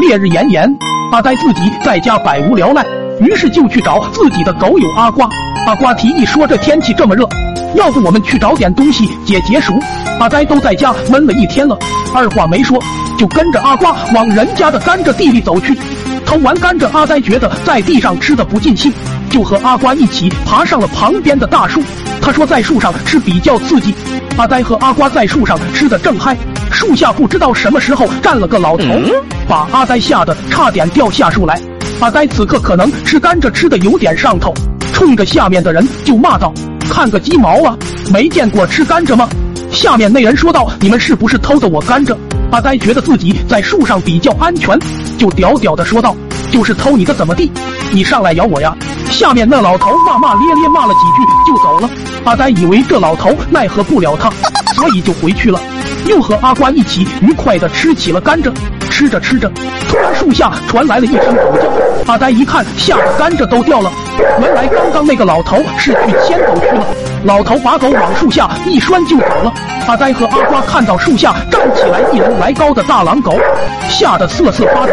烈日炎炎，阿呆自己在家百无聊赖，于是就去找自己的狗友阿瓜。阿瓜提议说：“这天气这么热，要不我们去找点东西解解暑？”阿呆都在家闷了一天了，二话没说就跟着阿瓜往人家的甘蔗地里走去。偷完甘蔗，阿呆觉得在地上吃的不尽兴，就和阿瓜一起爬上了旁边的大树。他说在树上吃比较刺激。阿呆和阿瓜在树上吃的正嗨，树下不知道什么时候站了个老头，把阿呆吓得差点掉下树来。阿呆此刻可能吃甘蔗吃的有点上头，冲着下面的人就骂道：“看个鸡毛啊！没见过吃甘蔗吗？”下面那人说道：“你们是不是偷的我甘蔗？”阿呆觉得自己在树上比较安全，就屌屌的说道：“就是偷你的，怎么地？你上来咬我呀！”下面那老头骂骂咧咧骂了几句就走了。阿呆以为这老头奈何不了他，所以就回去了，又和阿瓜一起愉快的吃起了甘蔗。吃着吃着，突然树下传来了一声狗叫。阿呆一看，吓得甘蔗都掉了。原来刚刚那个老头是去牵狗去了。老头把狗往树下一拴就走了。阿呆和阿瓜看到树下站起来一人来高的大狼狗，吓得瑟瑟发抖。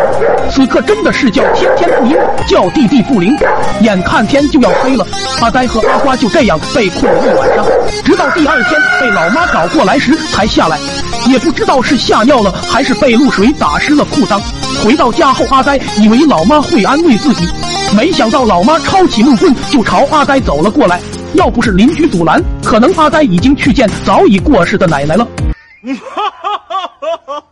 此刻真的是叫天天不应，叫地地不灵。眼看天就要黑了，阿呆和阿瓜就这样被困了一晚上，直到第二天被老妈找过来时才下来。也不知道是吓尿了还是被露水打湿了裤裆。回到家后，阿呆以为老妈会安慰自己，没想到老妈抄起木棍就朝阿呆走了过来。要不是邻居阻拦，可能阿呆已经去见早已过世的奶奶了。